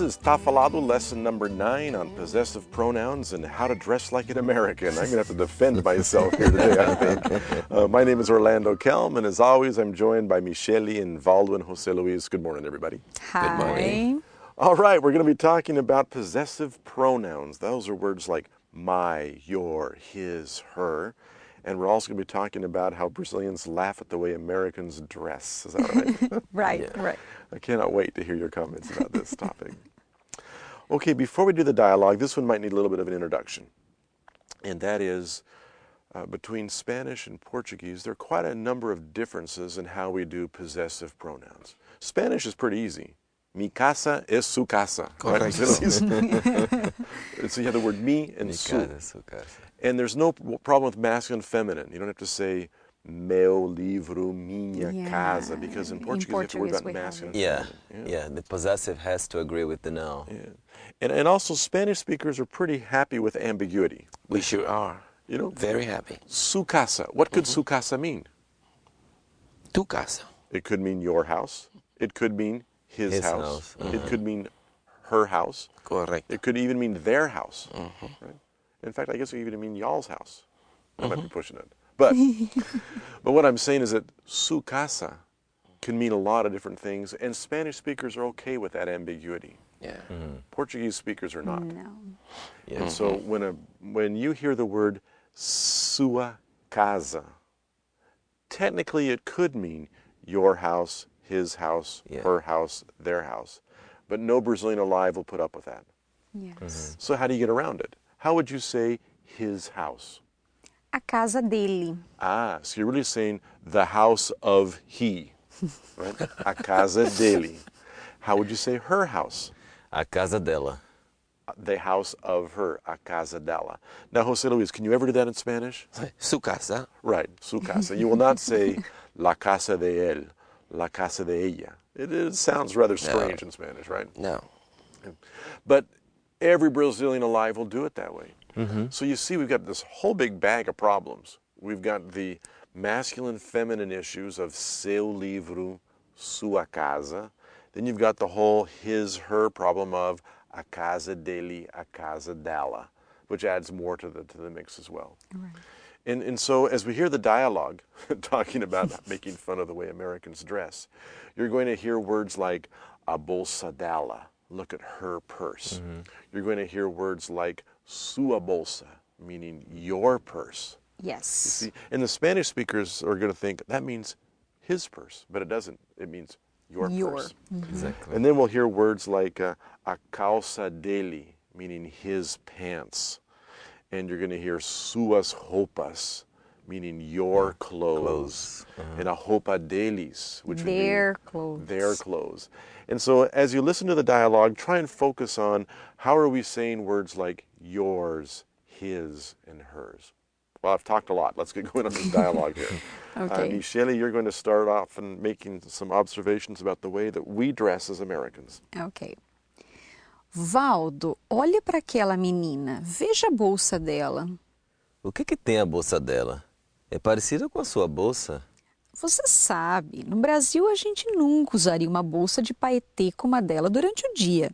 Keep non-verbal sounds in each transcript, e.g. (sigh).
This is Tá Falado lesson number nine on possessive pronouns and how to dress like an American. I'm going to have to defend myself here today, I think. (laughs) Uh, my name is Orlando Kelm, and as always, I'm joined by Michelle and Valdo and Jose Luis. Good morning, everybody. Hi. morning. All right, we're going to be talking about possessive pronouns. Those are words like my, your, his, her. And we're also going to be talking about how Brazilians laugh at the way Americans dress. Is that right? (laughs) Right, right. I cannot wait to hear your comments about this topic. Okay, before we do the dialogue, this one might need a little bit of an introduction. And that is uh, between Spanish and Portuguese, there are quite a number of differences in how we do possessive pronouns. Spanish is pretty easy. Mi casa es su casa. right? (laughs) (laughs) So you have the word mi and Mi su. casa, su casa. And there's no problem with masculine and feminine. You don't have to say meu livro, minha Yeah. casa, because in In Portuguese, you have to worry about we masculine. it. and Yeah, yeah. The possessive has to agree with the noun. Yeah. And, and also, Spanish speakers are pretty happy with ambiguity. We sure are. You know, Very happy. su casa. What could mm-hmm. su casa mean? Tu casa. It could mean your house. It could mean his, His house. house, It mm-hmm. could mean her house. Correct. It could even mean their house. Mm-hmm. Right? In fact, I guess it could even mean y'all's house. I might be pushing it. But, (laughs) but what I'm saying is that su casa can mean a lot of different things, and Spanish speakers are okay with that ambiguity. Yeah. Mm-hmm. Portuguese speakers are not. No. Yeah. And so mm-hmm. when a when you hear the word sua casa, technically it could mean your house, his house, Yeah. her house, their house. But no Brazilian alive will put up with that. Yes. Mm-hmm. So how do you get around it? How would you say his house? A casa dele. Ah, so you're really saying the house of he, right? A casa dele. How would you say her house? A casa dela. The house of her, a casa dela. Now, Jose Luis, can you ever do that in Spanish? (laughs) Su casa. Right, su casa. You will not say (laughs) la casa de él, la casa de ella. It, it sounds rather strange in Spanish, right? No. But every Brazilian alive will do it that way. Mm-hmm. So you see, we've got this whole big bag of problems. We've got the masculine feminine issues of seu livro, sua casa. Then you've got the whole his her problem of a casa dele, a casa dela, which adds more to the, to the mix as well. And, and so, as we hear the dialogue (laughs) talking about making fun of the way Americans dress, you're going to hear words like a bolsa dela, look at her purse. Mm-hmm. You're going to hear words like sua bolsa, meaning your purse. Yes. See, and the Spanish speakers are going to think that means his purse, but it doesn't. It means your, Your. purse. Exactly. And then we'll hear words like uh, a calça dele, meaning his pants. And you're going to hear suas roupas, meaning your clothes. Clothes, uh-huh. And a roupa deles, which means Their would be clothes. their clothes. And so as you listen to the dialogue, try and focus on how are we saying words like yours, his, and hers. Well, I've talked a lot. Let's get going on this dialogue here. (laughs) Okay. Uh, Michele, you're going to start off and making some observations about the way that we dress as Americans. Ok. Valdo, olha para aquela menina. Veja a bolsa dela. O que que tem a bolsa dela? É parecida com a sua bolsa? Você sabe, no Brasil a gente nunca usaria uma bolsa de paetê como a dela durante o dia.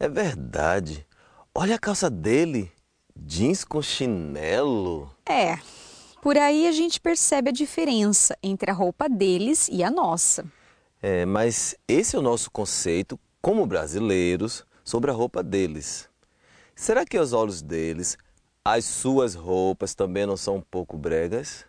É verdade. Olha a calça dele. Jeans com chinelo. É, por aí a gente percebe a diferença entre a roupa deles e a nossa. É, mas esse é o nosso conceito, como brasileiros, sobre a roupa deles. Será que aos olhos deles, as suas roupas também não são um pouco bregas?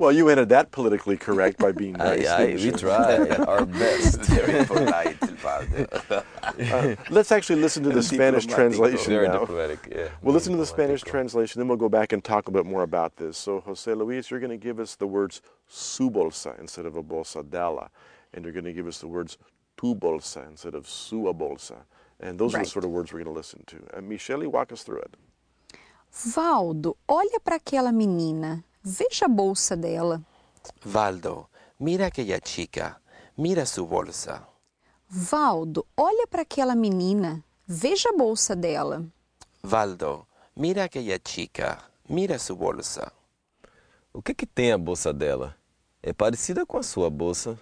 Well, you ended that politically correct by being nice. Aye, aye, we you? try (laughs) our best. Very polite, Valdo. (laughs) Uh, let's actually listen to the Spanish translation Very now. diplomatic, yeah. We'll listen to the Spanish translation, then we'll go back and talk a bit more about this. So, Jose Luis, you're going to give us the words su bolsa instead of a bolsa dela, and you're going to give us the words tu bolsa instead of sua bolsa. And those are the sort of words we're going to listen to. Uh, Michele, walk us through it. Valdo, olha para aquela menina. Veja a bolsa dela. Valdo, mira aquella chica. Mira su bolsa. Valdo, olha para aquela menina. Veja a bolsa dela. Valdo, mira aquella chica. Mira su bolsa. O que que tem a bolsa dela? É parecida com a sua bolsa?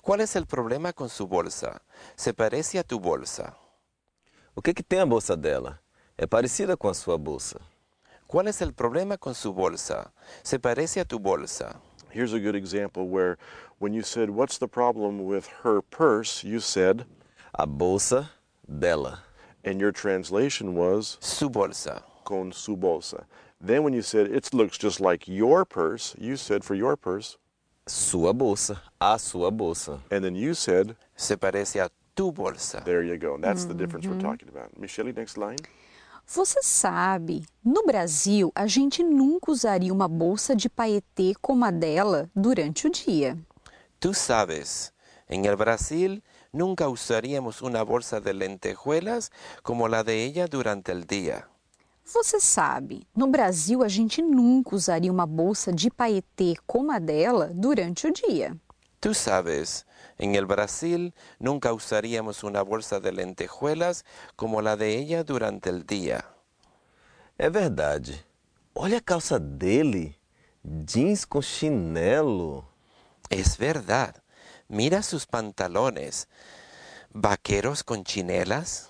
¿Cuál es el problema con su bolsa? Se parece a tu bolsa. O que, que tem a bolsa dela? É parecida com a sua bolsa. ¿Cuál es el problema con su bolsa? Se parece a tu bolsa. Here's a good example where when you said, What's the problem with her purse? you said, A bolsa dela. and your translation was Su bolsa. con su bolsa. Then when you said, It looks just like your purse, you said for your purse. Sua bolsa. A sua bolsa. And then you said, Se parece a tu bolsa. There you go. And That's the difference we're mm-hmm. talking about. Michele, next line. Você sabe, no Brasil, a gente nunca usaria uma bolsa de paetê como a dela durante o dia. Tú sabes, en el Brasil nunca usaríamos una bolsa de lentejuelas como la de ella durante el día. Você sabe, no Brasil, a gente nunca usaria uma bolsa de paetê como a dela durante o dia. Tú sabes, en el Brasil nunca usaríamos una bolsa de lentejuelas como la de ella durante el día. É verdade. Olha a calça dele. Jeans com chinelo. Es verdad. Mira sus pantalones. ¿Vaqueros con chinelas?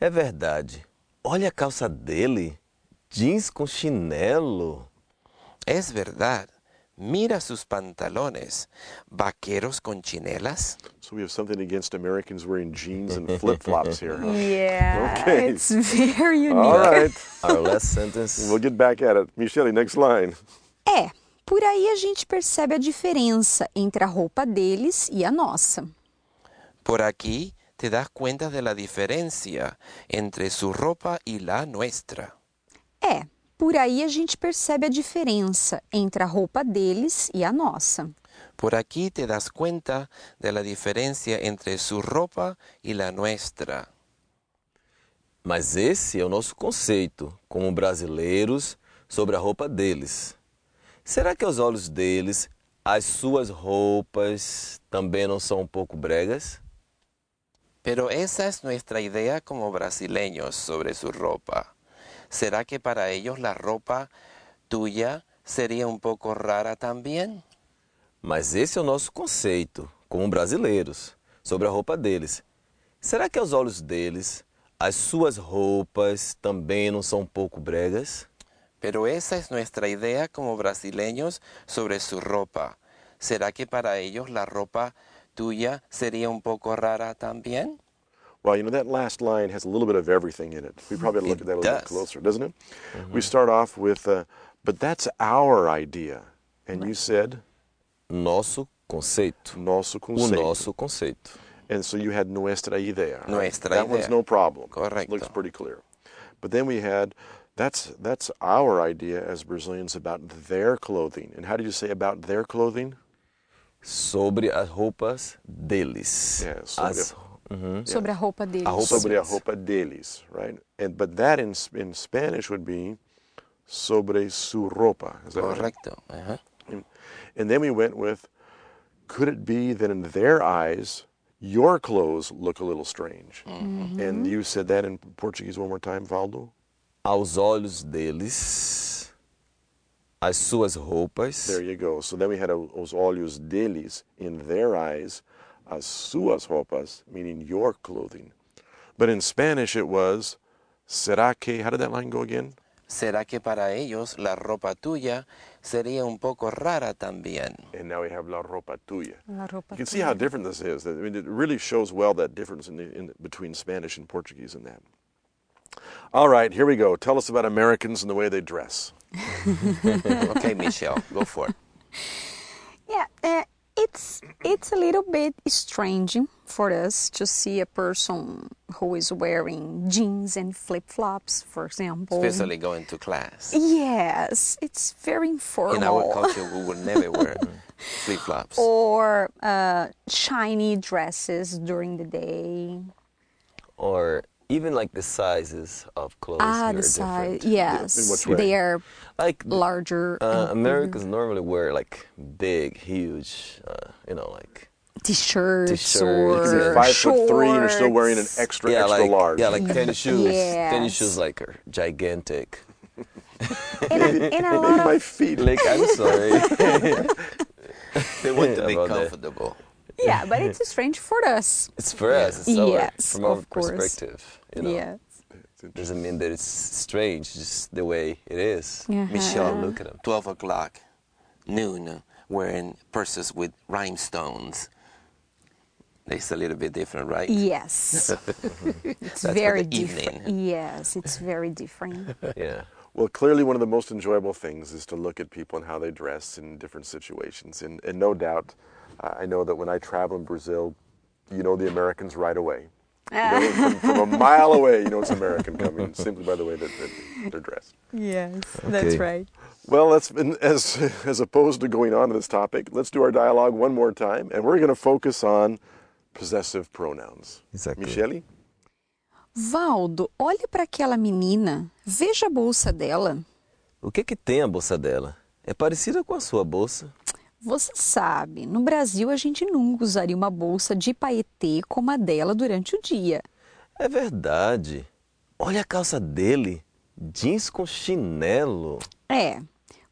É verdade. Olha a calça dele. Jeans com chinelo. Es verdad. Mira sus pantalones. ¿Vaqueros con chinelas? So we have something against Americans wearing jeans and flip flops here. huh? Yeah, Okay. it's very unique. All right. Our last sentence. We'll get back at it. Michele, next line. É, por aí a gente percebe a diferença entre a roupa deles e a nossa. Por aquí te das cuenta de la diferencia entre su ropa y la nuestra. É, por aí a gente percebe a diferença entre a roupa deles e a nossa. Por aquí te das cuenta de la diferencia entre su ropa y la nuestra. Mas esse é o nosso conceito, como brasileiros, sobre a roupa deles. Será que aos olhos deles as suas roupas também não são um pouco bregas? Pero esa es nuestra idea como brasileños sobre su ropa. ¿Será que para ellos la ropa tuya sería un poco rara también? Mas esse é o nosso conceito, como brasileiros, sobre a roupa deles. Será que aos olhos deles as suas roupas também não são um pouco bregas? Pero esa es nuestra idea como brasileños sobre su ropa. ¿Será que para ellos la ropa tuya sería un poco rara también? Well, you know, that last line has a little bit of everything in it. We probably look It at that a little bit closer, doesn't it? We start off with, uh, but that's our idea. And you said, Nosso conceito. nosso O conceito. nosso conceito. And so you had nuestra idea. right? Nuestra that one's no problem. Correcto. Looks pretty clear. But then we had, that's, that's our idea as Brazilians about their clothing. And how did you say about their clothing? Sobre as roupas deles. É, sobre As- Uhum. Sobre a roupa deles. A roupa sobre a deles. roupa deles, right? And but that in in Spanish would be sobre su ropa. Is that right? Correcto. Uh-huh. ajá. And then we went with, could it be that in their eyes your clothes look a little strange? Mm-hmm. And you said that in Portuguese one more time, Valdo. Aos olhos deles, as suas roupas There you go. So then we had a, os olhos deles in their eyes, as suas roupas, meaning your clothing. But in Spanish it was, será que? How did that line go again? ¿Será que para ellos la ropa tuya sería un poco rara también? and now we have la ropa tuya. La ropa You can see how different this is. I mean, it really shows well that difference in, the, in between Spanish and Portuguese in that. All right, here we go. Tell us about Americans and the way they dress. (laughs) Okay, Michelle, go for it. (laughs) Yeah, uh, it's it's a little bit strange for us to see a person who is wearing jeans and flip flops, for example. Especially going to class. Yes, it's very informal. In our culture, we would never wear (laughs) flip flops. or uh, shiny dresses during the day. or even like the sizes of clothes ah, here the are size. different. Yes, In which way? they are Like larger. uh, and Americans normally wear like big, huge, uh, you know, like t-shirts, T-shirts, or You can be Or five foot three and you're still wearing an extra, yeah, extra like large. yeah, like tennis (laughs) shoes. Tennis Yes. shoes like are gigantic. and a, and a (laughs) lot of... my feet. Like I'm sorry. (laughs) They want to be comfortable. that. Comfortable. yeah, but it's a strange for us. It's for us. It's our, Yes, from our of course. perspective. You know, Yes. doesn't mean that it's strange. Just the way it is. Uh-huh. Michelle, Look at them. 12 o'clock, noon, wearing purses with rhinestones. It's a little bit different, right? Yes. (laughs) it's for very the different. evening. Yes, it's very different. (laughs) Yeah. Well, clearly, one of the most enjoyable things is to look at people and how they dress in different situations. And, and no doubt, I know that when I travel in Brazil, you know the Americans right away. You ah. know, from, from a mile away, you know it's American coming simply by the way that, that they're dressed. Yes, that's right. Well, let's as as opposed to going on to this topic, let's do our dialogue one more time, and we're going to focus on possessive pronouns. Exactly. Michele, Valdo, olhe para aquela menina. Veja a bolsa dela. O que que tem a bolsa dela? É parecida com a sua bolsa. Você sabe, no Brasil a gente nunca usaria uma bolsa de paetê como a dela durante o dia. É verdade. Olha a calça dele. Jeans com chinelo. É,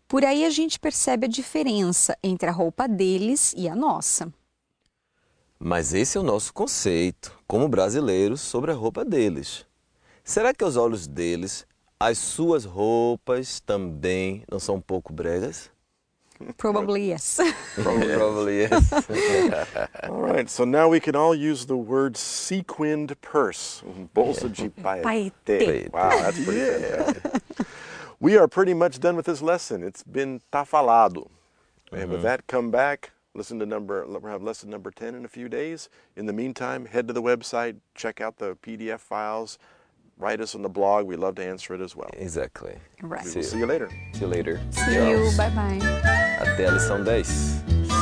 por aí a gente percebe a diferença entre a roupa deles e a nossa. Mas esse é o nosso conceito, como brasileiros, sobre a roupa deles. Será que aos olhos deles, as suas roupas também não são um pouco bregas? (laughs) Probably yes. Probably yes. (laughs) All right, so now we can all use the word sequined purse. Bolsa de paetê. Paetê. Wow, that's pretty fantastic. We are pretty much done with this lesson. It's been tá falado. And with that, mm-hmm. come back, listen to number, we'll have lesson number 10 in a few days. In the meantime, head to the website, check out the PDF files, write us on the blog. We love to answer it as well. exactly. Right. We will see you later. See you later. See you. Bye bye. Até a lição 10.